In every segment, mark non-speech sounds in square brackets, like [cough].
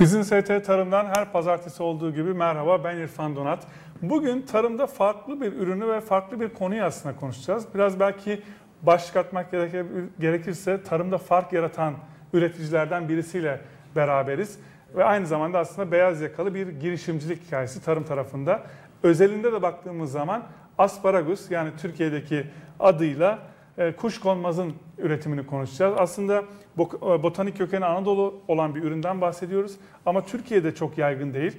Bizim ST Tarım'dan her pazartesi olduğu gibi merhaba ben İrfan Donat. Bugün tarımda farklı bir ürünü ve farklı bir konuyu aslında konuşacağız. Biraz belki başlık atmak gerekirse tarımda fark yaratan üreticilerden birisiyle beraberiz. Ve aynı zamanda aslında beyaz yakalı bir girişimcilik hikayesi tarım tarafında. Özelinde de baktığımız zaman asparagus yani Türkiye'deki adıyla kuşkonmazın üretimini konuşacağız. Aslında e, botanik kökeni Anadolu olan bir üründen bahsediyoruz ama Türkiye'de çok yaygın değil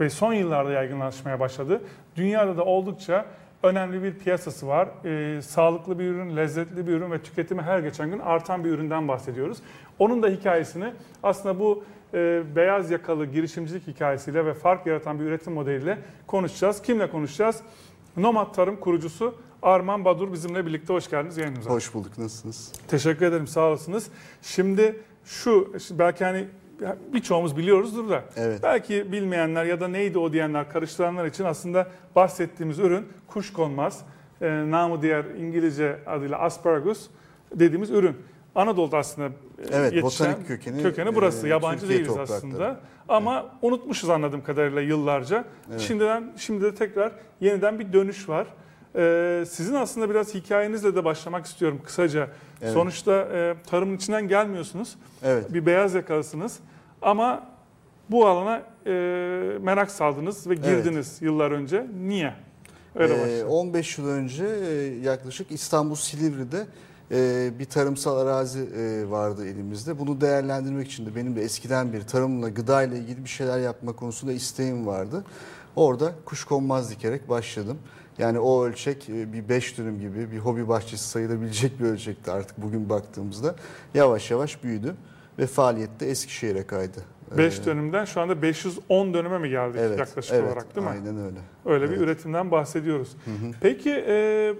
ve son yıllarda yaygınlaşmaya başladı. Dünyada da oldukça önemli bir piyasası var. E, sağlıklı bir ürün, lezzetli bir ürün ve tüketimi her geçen gün artan bir üründen bahsediyoruz. Onun da hikayesini aslında bu e, beyaz yakalı girişimcilik hikayesiyle ve fark yaratan bir üretim modeliyle konuşacağız. Kimle konuşacağız? Nomad Tarım kurucusu Arman Badur bizimle birlikte hoş geldiniz yayınımıza. Hoş bulduk. Nasılsınız? Teşekkür ederim. Sağ olasınız. Şimdi şu belki hani birçoğumuz biliyoruzdur da evet. belki bilmeyenler ya da neydi o diyenler karıştıranlar için aslında bahsettiğimiz ürün kuşkonmaz. E, namı diğer İngilizce adıyla asparagus dediğimiz ürün. Anadolu'da aslında evet, yetişen botanik kökeni, kökeni burası. E, Yabancı Türkiye değiliz toprakları. aslında. Ama evet. unutmuşuz anladığım kadarıyla yıllarca. Evet. Şimdiden şimdi de tekrar yeniden bir dönüş var. Ee, sizin aslında biraz hikayenizle de başlamak istiyorum kısaca. Evet. Sonuçta e, tarımın içinden gelmiyorsunuz. Evet. Bir beyaz yakalısınız. Ama bu alana e, merak saldınız ve girdiniz evet. yıllar önce. Niye? Öyle ee, 15 yıl önce e, yaklaşık İstanbul Silivri'de e, bir tarımsal arazi e, vardı elimizde. Bunu değerlendirmek için de benim de eskiden bir tarımla, gıda ile ilgili bir şeyler yapma konusunda isteğim vardı. Orada kuşkonmaz dikerek başladım. Yani o ölçek e, bir 5 dönüm gibi bir hobi bahçesi sayılabilecek bir ölçekti artık bugün baktığımızda. Yavaş yavaş büyüdü ve faaliyette Eskişehir'e kaydı. 5 ee, dönümden şu anda 510 dönüme mi geldik evet, yaklaşık evet, olarak değil mi? Aynen öyle. Öyle evet. bir üretimden bahsediyoruz. Hı hı. Peki e,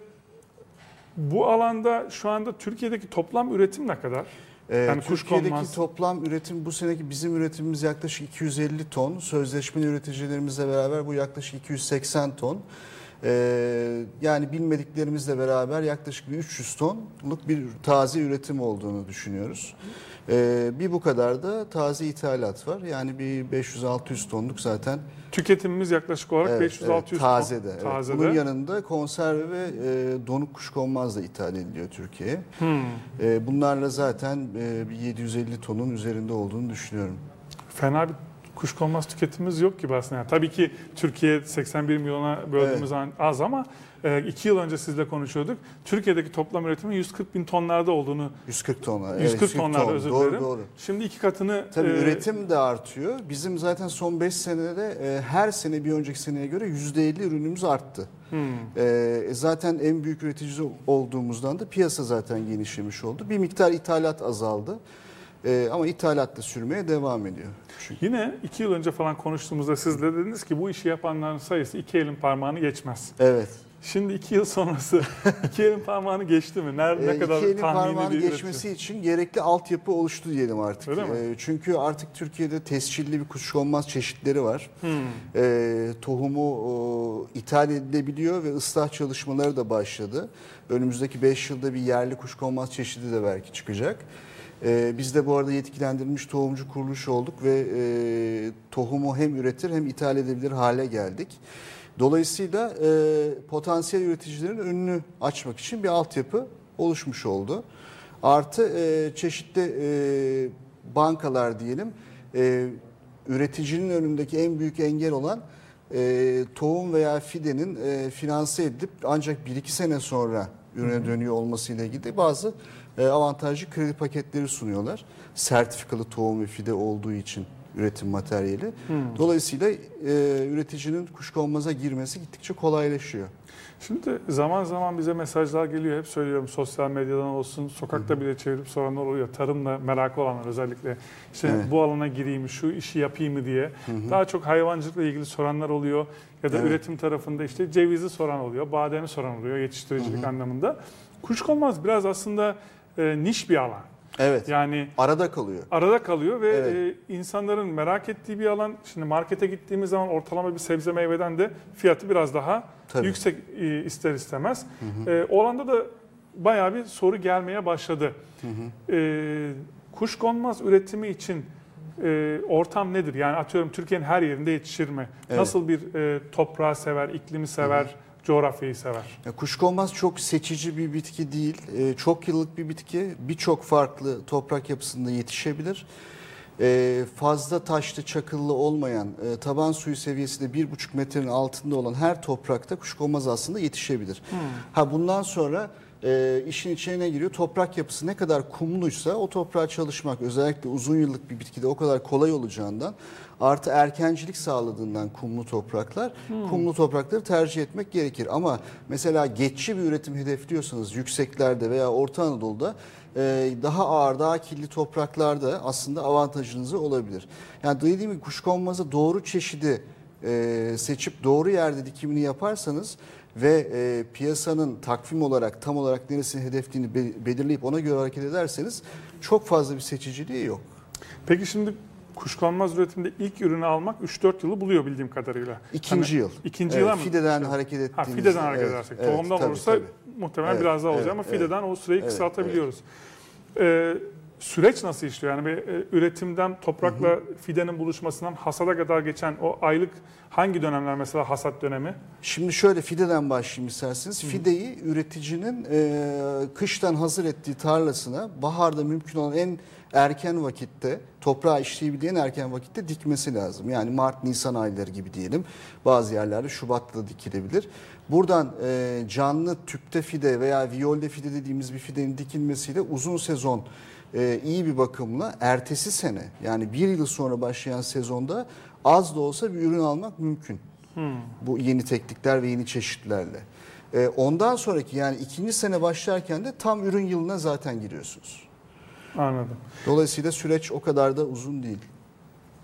bu alanda şu anda Türkiye'deki toplam üretim ne kadar? Ee, yani Türkiye'deki konmaz. toplam üretim bu seneki bizim üretimimiz yaklaşık 250 ton. Sözleşmeli üreticilerimizle beraber bu yaklaşık 280 ton. Ee, yani bilmediklerimizle beraber yaklaşık bir 300 tonluk bir taze üretim olduğunu düşünüyoruz. Ee, bir bu kadar da taze ithalat var. Yani bir 500-600 tonluk zaten. Tüketimimiz yaklaşık olarak evet, 500-600 evet, ton. Tazede. Evet. tazede. Bunun yanında konserve ve e, donuk kuşkonmaz da ithal ediliyor Türkiye'ye. Hmm. E, bunlarla zaten e, bir 750 tonun üzerinde olduğunu düşünüyorum. Fena bir kuşkonmaz tüketimimiz yok gibi aslında. Yani tabii ki Türkiye 81 milyona böldüğümüz evet. az ama e, iki yıl önce sizle konuşuyorduk. Türkiye'deki toplam üretimin 140 bin tonlarda olduğunu 140 tonlar. 140 evet, tonlarda ton. özür dilerim. Doğru, doğru. Şimdi iki katını Tabii e, üretim de artıyor. Bizim zaten son 5 senede e, her sene bir önceki seneye göre %50 ürünümüz arttı. Hmm. E, zaten en büyük üretici olduğumuzdan da piyasa zaten genişlemiş oldu. Bir miktar ithalat azaldı. E, ama ithalat da sürmeye devam ediyor. Çünkü. Yine iki yıl önce falan konuştuğumuzda siz de dediniz ki bu işi yapanların sayısı iki elin parmağını geçmez. Evet. Şimdi iki yıl sonrası [laughs] iki elin parmağını geçti mi? Nerede, ne ee, kadar iki elin parmağını geçmesi için gerekli altyapı oluştu diyelim artık. Öyle mi? E, çünkü artık Türkiye'de tescilli bir kuşkonmaz çeşitleri var. Hmm. E, tohumu e, ithal edilebiliyor ve ıslah çalışmaları da başladı. Önümüzdeki 5 yılda bir yerli kuşkonmaz çeşidi de belki çıkacak. E, biz de bu arada yetkilendirilmiş tohumcu kuruluş olduk ve e, tohumu hem üretir hem ithal edebilir hale geldik. Dolayısıyla e, potansiyel üreticilerin önünü açmak için bir altyapı oluşmuş oldu. Artı e, çeşitli e, bankalar diyelim e, üreticinin önündeki en büyük engel olan e, tohum veya fidenin e, finanse edilip ancak 1-2 sene sonra ürüne dönüyor olmasıyla ilgili bazı avantajlı kredi paketleri sunuyorlar. Sertifikalı tohum ve fide olduğu için üretim materyali. Hmm. Dolayısıyla e, üreticinin kuşkonmaza girmesi gittikçe kolaylaşıyor. Şimdi zaman zaman bize mesajlar geliyor. Hep söylüyorum sosyal medyadan olsun, sokakta bile çevirip soranlar oluyor. Tarımla merakı olanlar özellikle. İşte evet. bu alana gireyim, şu işi yapayım mı diye. Hı hı. Daha çok hayvancılıkla ilgili soranlar oluyor. Ya da evet. üretim tarafında işte cevizi soran oluyor, bademi soran oluyor yetiştiricilik hı hı. anlamında. Kuşkonmaz biraz aslında e, niş bir alan. Evet. Yani arada kalıyor. Arada kalıyor ve evet. e, insanların merak ettiği bir alan. Şimdi markete gittiğimiz zaman ortalama bir sebze meyveden de fiyatı biraz daha Tabii. yüksek e, ister istemez. Hı hı. E, o alanda da bayağı bir soru gelmeye başladı. Hı hı. E, kuşkonmaz üretimi için e, ortam nedir? Yani atıyorum Türkiye'nin her yerinde yetişir mi? Evet. Nasıl bir e, toprağı sever, iklimi sever. Coğrafyayı sever? Ya, kuşkonmaz çok seçici bir bitki değil. E, çok yıllık bir bitki. Birçok farklı toprak yapısında yetişebilir. E, fazla taşlı, çakıllı olmayan, e, taban suyu seviyesi de 1,5 metrenin altında olan her toprakta kuşkonmaz aslında yetişebilir. Hmm. Ha bundan sonra e, işin içine ne giriyor? Toprak yapısı ne kadar kumluysa o toprağa çalışmak özellikle uzun yıllık bir bitkide o kadar kolay olacağından artı erkencilik sağladığından kumlu topraklar hmm. kumlu toprakları tercih etmek gerekir. Ama mesela geçici bir üretim hedefliyorsanız yükseklerde veya Orta Anadolu'da e, daha ağır, daha kirli topraklarda aslında avantajınız olabilir. Yani dediğim gibi kuşkonmazı doğru çeşidi e, seçip doğru yerde dikimini yaparsanız ve e, piyasanın takvim olarak tam olarak neresini hedeflediğini belirleyip ona göre hareket ederseniz çok fazla bir seçiciliği yok. Peki şimdi kuşkonmaz üretimde ilk ürünü almak 3-4 yılı buluyor bildiğim kadarıyla. İkinci hani, yıl. İkinci evet, yıl mı? Fideden şey, hareket ettiğimiz. Ha, fideden hareket evet, edersek. Evet, Tohumdan tabii, olursa tabii. muhtemelen evet, biraz daha olacak evet, ama fideden evet, o süreyi evet, kısaltabiliyoruz. Evet. Ee, süreç nasıl işliyor? Yani bir e, üretimden toprakla hı hı. fidenin buluşmasından hasada kadar geçen o aylık hangi dönemler mesela hasat dönemi? Şimdi şöyle fideden başlayayım isterseniz. Hı. Fideyi üreticinin e, kıştan hazır ettiği tarlasına baharda mümkün olan en erken vakitte toprağa işleyebildiğin erken vakitte dikmesi lazım. Yani Mart, Nisan ayları gibi diyelim. Bazı yerlerde Şubat'ta da dikilebilir. Buradan e, canlı tüpte fide veya viyolde fide dediğimiz bir fidenin dikilmesiyle uzun sezon e, iyi bir bakımla ertesi sene yani bir yıl sonra başlayan sezonda az da olsa bir ürün almak mümkün. Hmm. Bu yeni teknikler ve yeni çeşitlerle. E, ondan sonraki yani ikinci sene başlarken de tam ürün yılına zaten giriyorsunuz. Anladım. Dolayısıyla süreç o kadar da uzun değil.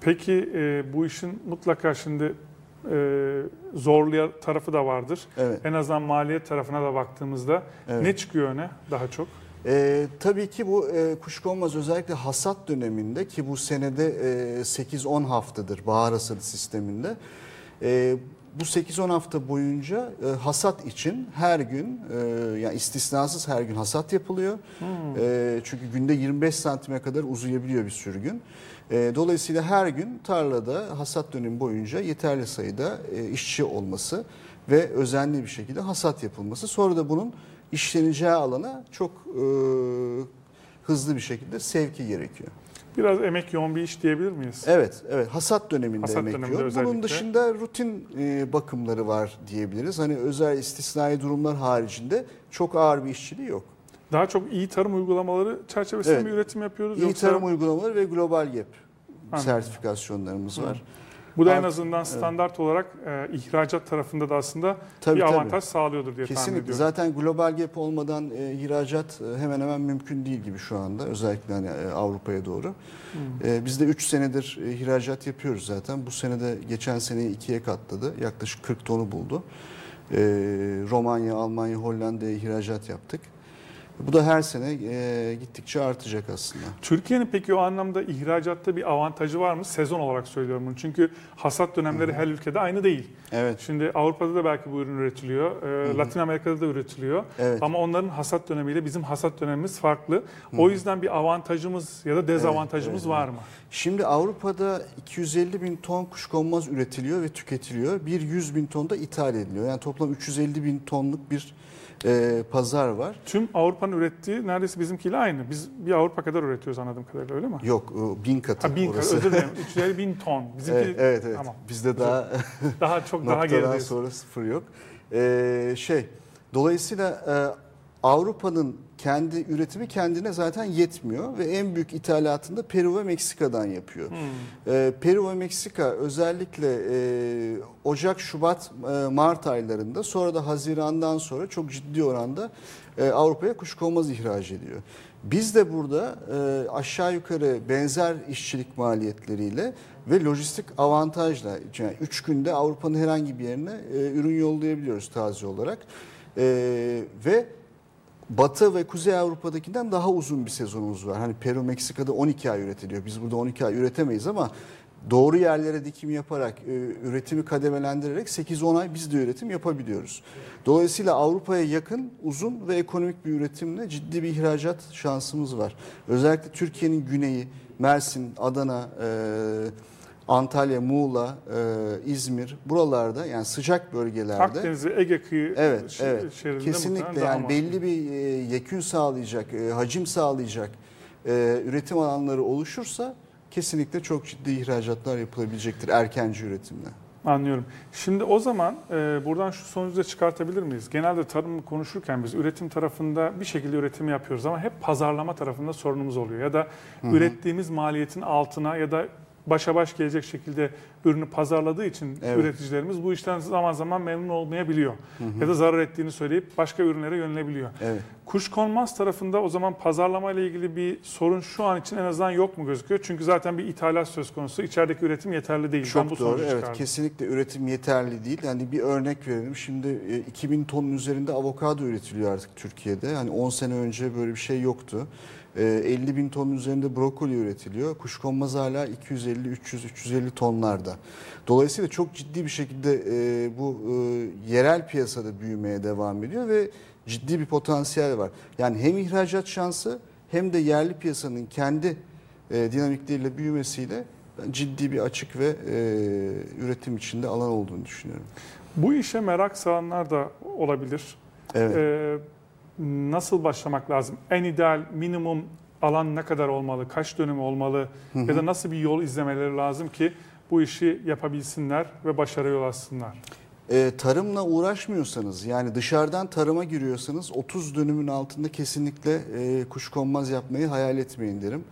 Peki e, bu işin mutlaka şimdi e, zorlayan tarafı da vardır. Evet. En azından maliyet tarafına da baktığımızda evet. ne çıkıyor öne daha çok? E, tabii ki bu e, kuşkonmaz özellikle hasat döneminde ki bu senede e, 8-10 haftadır bahar hasadı sisteminde. E, bu 8-10 hafta boyunca e, hasat için her gün e, yani istisnasız her gün hasat yapılıyor. Hmm. E, çünkü günde 25 santime kadar uzayabiliyor bir sürgün. E, dolayısıyla her gün tarlada hasat dönemi boyunca yeterli sayıda e, işçi olması ve özenli bir şekilde hasat yapılması. Sonra da bunun işleneceği alana çok e, hızlı bir şekilde sevki gerekiyor. Biraz emek yoğun bir iş diyebilir miyiz? Evet, evet. Hasat döneminde Hasat emek döneminde yoğun. Özellikle. Bunun dışında rutin e, bakımları var diyebiliriz. Hani özel istisnai durumlar haricinde çok ağır bir işçiliği yok. Daha çok iyi tarım uygulamaları çerçevesinde evet. mi üretim yapıyoruz? İyi yoksa... tarım uygulamaları ve global GAP Anladım. sertifikasyonlarımız Hı. Bu da en azından standart evet. olarak e, ihracat tarafında da aslında tabii, bir avantaj tabii. sağlıyordur diye Kesinlikle. tahmin ediyorum. Zaten global gap olmadan e, ihracat e, hemen hemen mümkün değil gibi şu anda. Özellikle hani, e, Avrupa'ya doğru. Hmm. E, biz de 3 senedir e, ihracat yapıyoruz zaten. Bu sene de geçen seneyi ikiye katladı. Yaklaşık 40 tonu buldu. E, Romanya, Almanya, Hollanda'ya ihracat yaptık. Bu da her sene e, gittikçe artacak aslında. Türkiye'nin peki o anlamda ihracatta bir avantajı var mı? Sezon olarak söylüyorum bunu. Çünkü hasat dönemleri Hı-hı. her ülkede aynı değil. Evet. Şimdi Avrupa'da da belki bu ürün üretiliyor. E, Latin Amerika'da da üretiliyor. Evet. Ama onların hasat dönemiyle bizim hasat dönemimiz farklı. Hı-hı. O yüzden bir avantajımız ya da dezavantajımız evet, evet. var mı? Şimdi Avrupa'da 250 bin ton kuşkonmaz üretiliyor ve tüketiliyor. Bir 100 bin ton da ithal ediliyor. Yani toplam 350 bin tonluk bir e, pazar var. Tüm Avrupa'nın ürettiği neredeyse bizimkiyle aynı. Biz bir Avrupa kadar üretiyoruz anladığım kadarıyla öyle mi? Yok bin katı ha, bin orası. Katı, özür dilerim. [laughs] 350 bin ton. Bizimki, evet, evet, evet. Tamam. Bizde daha daha çok daha gerideyiz. sonra sıfır yok. Ee, şey dolayısıyla e, Avrupa'nın kendi üretimi kendine zaten yetmiyor ve en büyük ithalatını da Peru ve Meksika'dan yapıyor. Hmm. Ee, Peru ve Meksika özellikle e, Ocak, Şubat, e, Mart aylarında sonra da Haziran'dan sonra çok ciddi oranda e, Avrupa'ya kuşkonmaz ihraç ediyor. Biz de burada e, aşağı yukarı benzer işçilik maliyetleriyle ve lojistik avantajla yani 3 günde Avrupa'nın herhangi bir yerine e, ürün yollayabiliyoruz taze olarak. E, ve Batı ve Kuzey Avrupa'dakinden daha uzun bir sezonumuz var. Hani Peru, Meksika'da 12 ay üretiliyor. Biz burada 12 ay üretemeyiz ama doğru yerlere dikim yaparak, e, üretimi kademelendirerek 8-10 ay biz de üretim yapabiliyoruz. Dolayısıyla Avrupa'ya yakın, uzun ve ekonomik bir üretimle ciddi bir ihracat şansımız var. Özellikle Türkiye'nin güneyi, Mersin, Adana, e, Antalya, Muğla, e, İzmir buralarda yani sıcak bölgelerde Akdeniz ve Ege kıyı evet, şe- evet. şeridinde kesinlikle yani belli bir e, yekün sağlayacak, e, hacim sağlayacak e, üretim alanları oluşursa kesinlikle çok ciddi ihracatlar yapılabilecektir erkenci üretimle. Anlıyorum. Şimdi o zaman e, buradan şu sonucu da çıkartabilir miyiz? Genelde tarım konuşurken biz üretim tarafında bir şekilde üretimi yapıyoruz ama hep pazarlama tarafında sorunumuz oluyor. Ya da ürettiğimiz maliyetin altına ya da başa baş gelecek şekilde ürünü pazarladığı için Evet. üreticilerimiz bu işten zaman zaman memnun olmayabiliyor. Ya da zarar ettiğini söyleyip başka ürünlere yönelebiliyor. Evet. Kuşkonmaz tarafında o zaman pazarlama ile ilgili bir sorun şu an için en azından yok mu gözüküyor? Çünkü zaten bir ithalat söz konusu. İçerideki üretim yeterli değil. ben bu Çok doğru. Evet, çıkardım. kesinlikle üretim yeterli değil. Yani bir örnek verelim. Şimdi e, 2000 tonun üzerinde avokado üretiliyor artık Türkiye'de. Hani 10 sene önce böyle bir şey yoktu. E, 50 bin tonun üzerinde brokoli üretiliyor. Kuşkonmaz hala 250, 300, 350 tonlarda. Dolayısıyla çok ciddi bir şekilde e, bu e, yerel piyasada büyümeye devam ediyor ve ciddi bir potansiyel var. Yani hem ihracat şansı hem de yerli piyasanın kendi e, dinamikleriyle büyümesiyle ben ciddi bir açık ve üretim içinde alan olduğunu düşünüyorum. Bu işe merak salanlar da olabilir. Evet. Ee, nasıl başlamak lazım? En ideal minimum alan ne kadar olmalı? Kaç dönüm olmalı? Ya da nasıl bir yol izlemeleri lazım ki bu işi yapabilsinler ve başarıya yol alsınlar? E, tarımla uğraşmıyorsanız yani dışarıdan tarıma giriyorsanız 30 dönümün altında kesinlikle e, kuşkonmaz yapmayı hayal etmeyin derim.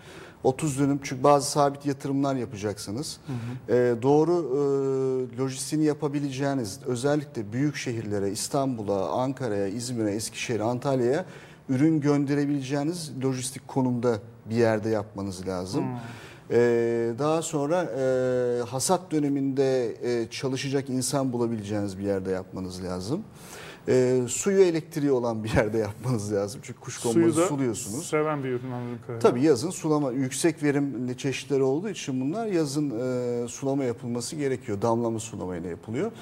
30 dönüm çünkü bazı sabit yatırımlar yapacaksınız. E, doğru e, lojistiğini yapabileceğiniz özellikle büyük şehirlere İstanbul'a, Ankara'ya, İzmir'e, Eskişehir'e, Antalya'ya ürün gönderebileceğiniz lojistik konumda bir yerde yapmanız lazım. Ee, daha sonra e, hasat döneminde e, çalışacak insan bulabileceğiniz bir yerde yapmanız lazım. E, suyu elektriği olan bir yerde yapmanız lazım. Çünkü Suyu kuşkonmazı da suluyorsunuz. seven bir ürün anladığım kadarıyla. Tabii yazın sulama yüksek verimli çeşitleri olduğu için bunlar yazın e, sulama yapılması gerekiyor. Damlama sulamayla yapılıyor.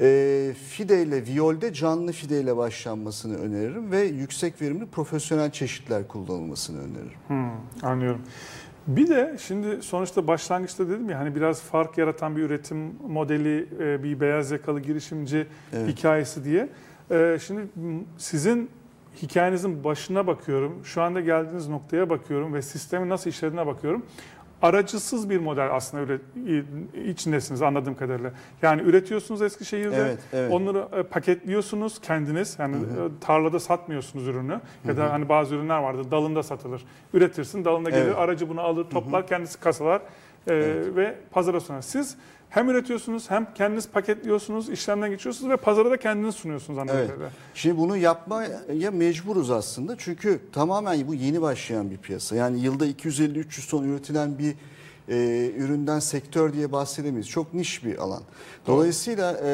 E, fideyle, viyolde canlı fideyle başlanmasını öneririm ve yüksek verimli profesyonel çeşitler kullanılmasını öneririm. Hmm, anlıyorum. Bir de şimdi sonuçta başlangıçta dedim ya hani biraz fark yaratan bir üretim modeli, e, bir beyaz yakalı girişimci Evet. hikayesi diye. E, Şimdi sizin hikayenizin başına bakıyorum, şu anda geldiğiniz noktaya bakıyorum ve sistemin nasıl işlediğine bakıyorum. Aracısız bir model aslında içindesiniz anladığım kadarıyla. Yani üretiyorsunuz Eskişehir'de, Evet, evet. onları e, paketliyorsunuz kendiniz. Yani e, tarlada satmıyorsunuz ürünü. Ya da hani bazı ürünler vardır dalında satılır. Üretirsin, dalında gelir, Evet. aracı bunu alır, toplar, kendisi kasalar e, ve pazara sunar. Siz hem üretiyorsunuz hem kendiniz paketliyorsunuz, işlemden geçiyorsunuz ve pazara da kendiniz sunuyorsunuz anladığım Evet. kadarıyla. Şimdi bunu yapmaya mecburuz aslında. Çünkü tamamen bu yeni başlayan bir piyasa. Yani yılda 250-300 ton üretilen bir e, üründen sektör diye bahsedemeyiz. Çok niş bir alan. Dolayısıyla e,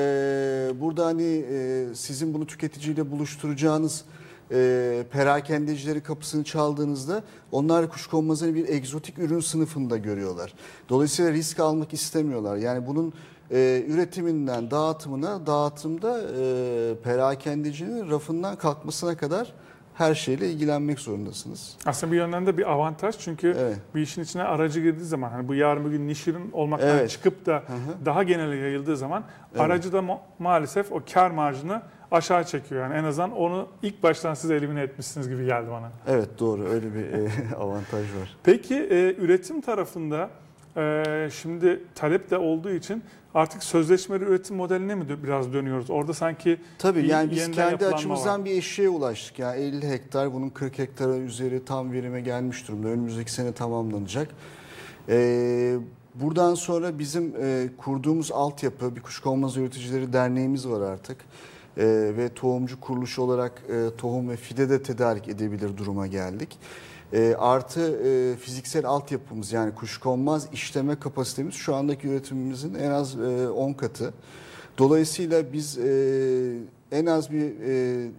burada hani e, sizin bunu tüketiciyle buluşturacağınız e, perakendecileri kapısını çaldığınızda onlar kuşkonmazını bir egzotik ürün sınıfında görüyorlar. Dolayısıyla risk almak istemiyorlar. Yani bunun e, üretiminden dağıtımına, dağıtımda e, perakendecinin rafından kalkmasına kadar her şeyle ilgilenmek zorundasınız. Aslında bir yönden de bir avantaj çünkü Evet. bir işin içine aracı girdiği zaman hani bu yarın bugün niş ürün olmaktan Evet. çıkıp da hı. daha genele yayıldığı zaman Evet. aracı da ma- maalesef o kar marjını aşağı çekiyor. Yani en azından onu ilk baştan siz elimine etmişsiniz gibi geldi bana. Evet doğru öyle bir e, [laughs] avantaj var. Peki e, üretim tarafında e, şimdi talep de olduğu için artık sözleşmeli üretim modeline mi biraz dönüyoruz? Orada sanki Tabii bir yani biz kendi açımızdan var. bir eşiğe ulaştık. Yani 50 hektar bunun 40 hektara üzeri tam verime gelmiş durumda. Önümüzdeki sene tamamlanacak. Ee, buradan sonra bizim e, kurduğumuz altyapı bir kuşkonmaz üreticileri derneğimiz var artık. Ee, ve tohumcu kuruluş olarak e, tohum ve fide de tedarik edebilir duruma geldik. E, artı e, fiziksel altyapımız yani kuşkonmaz işleme kapasitemiz şu andaki üretimimizin en az e, 10 katı. Dolayısıyla biz e, en az bir e,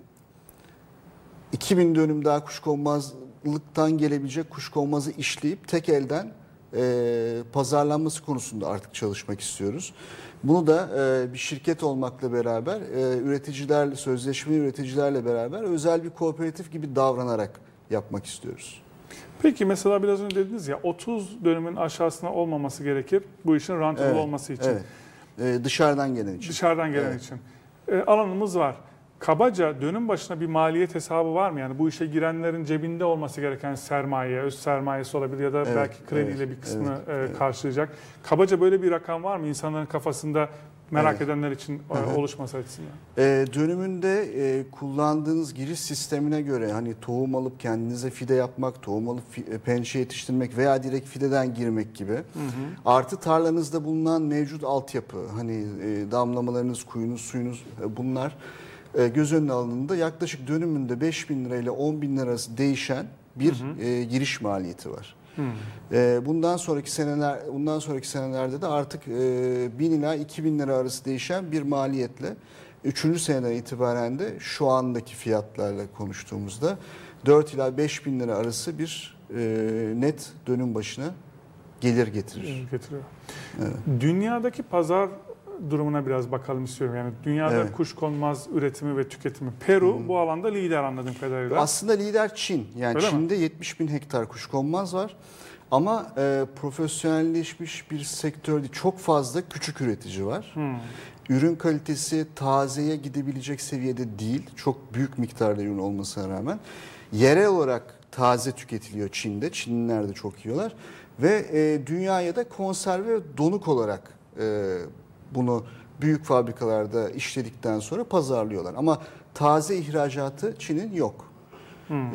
2000 dönüm daha kuşkonmazlıktan gelebilecek kuşkonmazı işleyip tek elden e, pazarlanması konusunda artık çalışmak istiyoruz. Bunu da e, bir şirket olmakla beraber e, üreticilerle, sözleşmeli üreticilerle beraber özel bir kooperatif gibi davranarak yapmak istiyoruz. Peki mesela biraz önce dediniz ya 30 dönümün aşağısına olmaması gerekir bu işin rentable Evet, olması için. Evet. E, dışarıdan gelen için. Dışarıdan gelen Evet. için. E, alanımız var. Kabaca dönüm başına bir maliyet hesabı var mı? Yani bu işe girenlerin cebinde olması gereken sermaye, öz sermayesi olabilir ya da Evet, belki krediyle evet, bir kısmını evet, e, evet. karşılayacak. Kabaca böyle bir rakam var mı insanların kafasında merak Evet. edenler için e, Hı hı. oluşması açısından? E, dönümünde e, kullandığınız giriş sistemine göre hani tohum alıp kendinize fide yapmak, tohum alıp fi- e, pençe yetiştirmek veya direkt fideden girmek gibi. Artı tarlanızda bulunan mevcut altyapı hani e, damlamalarınız, kuyunuz, suyunuz e, bunlar e, göz önüne alındığında yaklaşık dönümünde 5 bin lira ile 10 bin lira arası değişen bir e, giriş maliyeti var. E, bundan sonraki seneler bundan sonraki senelerde de artık e, 1000 ila 2000 lira arası değişen bir maliyetle 3. seneden itibaren de şu andaki fiyatlarla konuştuğumuzda 4 ila 5 bin lira arası bir e, net dönüm başına gelir getirir. getiriyor. Dünyadaki pazar durumuna biraz bakalım istiyorum. Yani dünyada Evet. kuşkonmaz üretimi ve tüketimi. Peru bu alanda lider anladığım kadarıyla. Aslında lider Çin. Yani Öyle mi? Çin'de 70 bin hektar kuşkonmaz var. Ama e, profesyonelleşmiş bir sektörde çok fazla küçük üretici var. Hmm. Ürün kalitesi tazeye gidebilecek seviyede değil. Çok büyük miktarda ürün olmasına rağmen. Yerel olarak taze tüketiliyor Çin'de. Çinliler de çok yiyorlar. Ve e, dünyaya da konserve ve donuk olarak e, bunu büyük fabrikalarda işledikten sonra pazarlıyorlar. Ama taze ihracatı Çin'in yok.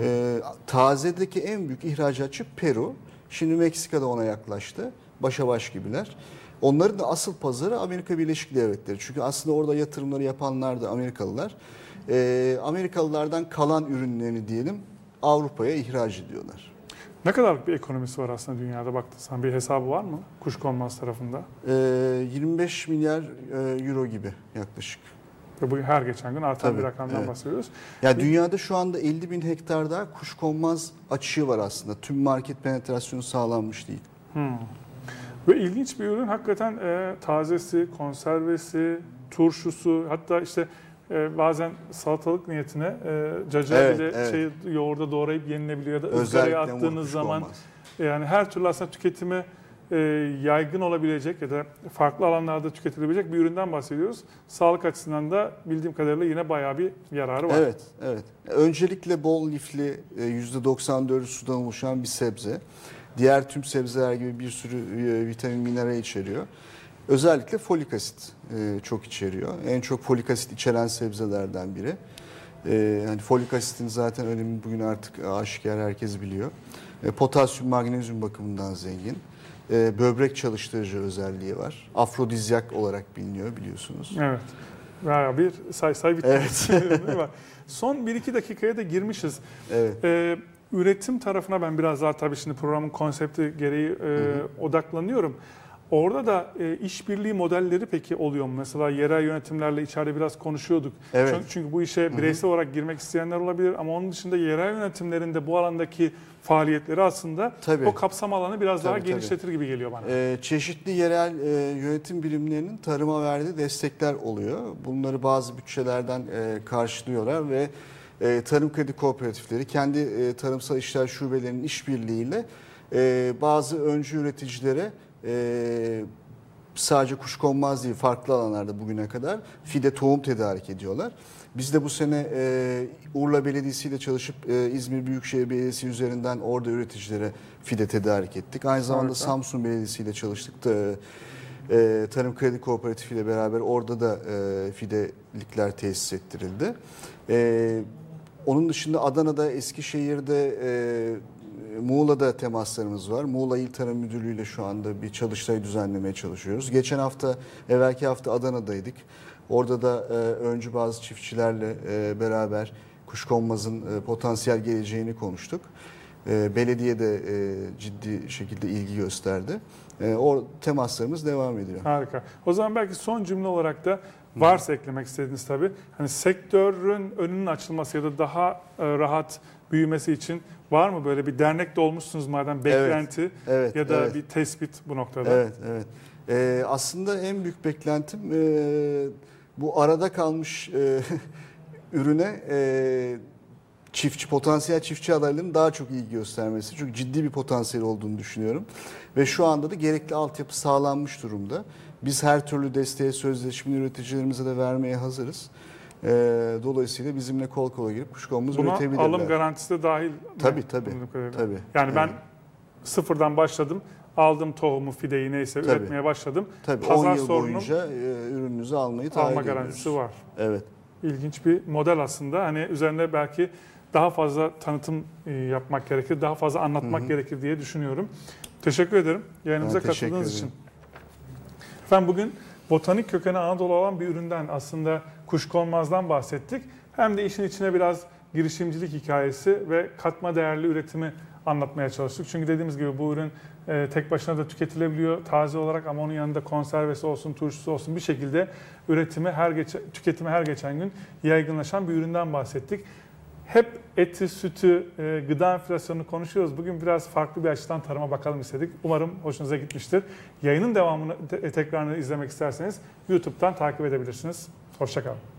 E, tazedeki en büyük ihracatçı Peru. Şimdi Meksika'da ona yaklaştı. Başa baş gibiler. Onların da asıl pazarı Amerika Birleşik Devletleri. Çünkü aslında orada yatırımları yapanlar da Amerikalılar. E, Amerikalılardan kalan ürünlerini diyelim Avrupa'ya ihraç ediyorlar. Ne kadarlık bir ekonomisi var aslında dünyada baktıysan bir hesabı var mı kuşkonmaz tarafında? E, 25 milyar e, euro gibi yaklaşık. Ve bu her geçen gün artan Tabii, bir rakamdan evet. bahsediyoruz. Ya dünyada şu anda 50 bin hektarda kuşkonmaz açığı var aslında. Tüm market penetrasyonu sağlanmış değil. Hmm. Ve ilginç bir ürün hakikaten e, tazesi, konservesi, turşusu hatta işte e, bazen salatalık niyetine e, cacığı Evet, bile evet. şey yoğurda doğrayıp yenilebiliyor ya da ızgaraya attığınız zaman kuşkonmaz. yani her türlü aslında tüketime e, yaygın olabilecek ya da farklı alanlarda tüketilebilecek bir üründen bahsediyoruz. Sağlık açısından da bildiğim kadarıyla yine bayağı bir yararı var. Evet, evet. Öncelikle bol lifli e, %94'ü sudan oluşan bir sebze. Diğer tüm sebzeler gibi bir sürü e, vitamin, mineral içeriyor. Özellikle folik asit e, çok içeriyor. En çok folik asit içeren sebzelerden biri. E, Hani folik asitin zaten önemi bugün artık aşikar herkes biliyor. E, Potasyum, magnezyum bakımından zengin. E, Böbrek çalıştırıcı özelliği var. Afrodizyak olarak biliniyor biliyorsunuz. Evet. Bayağı bir say say bitti. Evet. [laughs] Son 1-2 dakikaya da girmişiz. Evet. Ee, üretim tarafına ben biraz daha tabii şimdi programın konsepti gereği e, odaklanıyorum. Orada da e, işbirliği modelleri peki oluyor mu? Mesela yerel yönetimlerle içeride biraz konuşuyorduk. Evet. Çünkü, çünkü bu işe bireysel olarak girmek isteyenler olabilir ama onun dışında yerel yönetimlerin de bu alandaki faaliyetleri aslında Tabii. o kapsam alanı biraz daha Tabii, tabii. genişletir gibi geliyor bana. Ee, çeşitli yerel e, yönetim birimlerinin tarıma verdiği destekler oluyor. Bunları bazı bütçelerden e, karşılıyorlar ve e, tarım kredi kooperatifleri kendi e, tarımsal işler şubelerinin işbirliğiyle e, bazı öncü üreticilere e, sadece kuşkonmaz değil farklı alanlarda bugüne kadar fide tohum tedarik ediyorlar. Biz de bu sene e, Urla Belediyesi ile çalışıp e, İzmir Büyükşehir Belediyesi üzerinden orada üreticilere fide tedarik ettik. Aynı zamanda Harika. Samsun Belediyesi ile çalıştık da e, Tarım Kredi Kooperatifi ile beraber orada da e, fidelikler tesis ettirildi. E, onun dışında Adana'da, Eskişehir'de, e, Muğla'da temaslarımız var. Muğla İl Tarım Müdürlüğü ile şu anda bir çalıştay düzenlemeye çalışıyoruz. Geçen hafta, evvelki hafta Adana'daydık. Orada da e, öncü bazı çiftçilerle e, beraber kuşkonmazın e, potansiyel geleceğini konuştuk. E, belediye de e, ciddi şekilde ilgi gösterdi. E, o temaslarımız devam ediyor. Harika. O zaman belki son cümle olarak da varsa eklemek istediğiniz tabii. Hani sektörün önünün açılması ya da daha e, rahat büyümesi için var mı böyle bir dernekte olmuşsunuz madem beklenti Evet, ya da evet. bir tespit bu noktada? Evet, evet. Ee, aslında en büyük beklentim e, bu arada kalmış e, [laughs] ürüne e, çiftçi potansiyel çiftçi adaylarının daha çok ilgi göstermesi. Çünkü ciddi bir potansiyel olduğunu düşünüyorum. Ve şu anda da gerekli altyapı sağlanmış durumda. Biz her türlü desteğe sözleşmeli üreticilerimize de vermeye hazırız. Ee, dolayısıyla bizimle kol kola girip kuşkonumuz Buna üretebilirler. alım garantisi de dahil. mi? Tabii tabii. Tabii. Yani ben sıfırdan başladım. Aldım tohumu, fideyi neyse Tabii. üretmeye başladım. Tabii Pazar 10 yıl sorunum boyunca e, ürününüzü almayı taahhüt alma ediyoruz. garantisi var. Evet. İlginç bir model aslında. Hani üzerinde belki daha fazla tanıtım e, yapmak gerekir, daha fazla anlatmak Hı hı. gerekir diye düşünüyorum. Teşekkür ederim yayınımıza Ben katıldığınız için. Efendim bugün botanik kökeni Anadolu olan bir üründen aslında kuşkonmazdan bahsettik. Hem de işin içine biraz girişimcilik hikayesi ve katma değerli üretimi anlatmaya çalıştık. Çünkü dediğimiz gibi bu ürün e, tek başına da tüketilebiliyor taze olarak ama onun yanında konservesi olsun, turşusu olsun bir şekilde üretimi her geçen, tüketimi her geçen gün yaygınlaşan bir üründen bahsettik. Hep eti, sütü, e, gıda enflasyonunu konuşuyoruz. Bugün biraz farklı bir açıdan tarıma bakalım istedik. Umarım hoşunuza gitmiştir. Yayının devamını te- tekrarını izlemek isterseniz YouTube'dan takip edebilirsiniz. Hoşçakalın.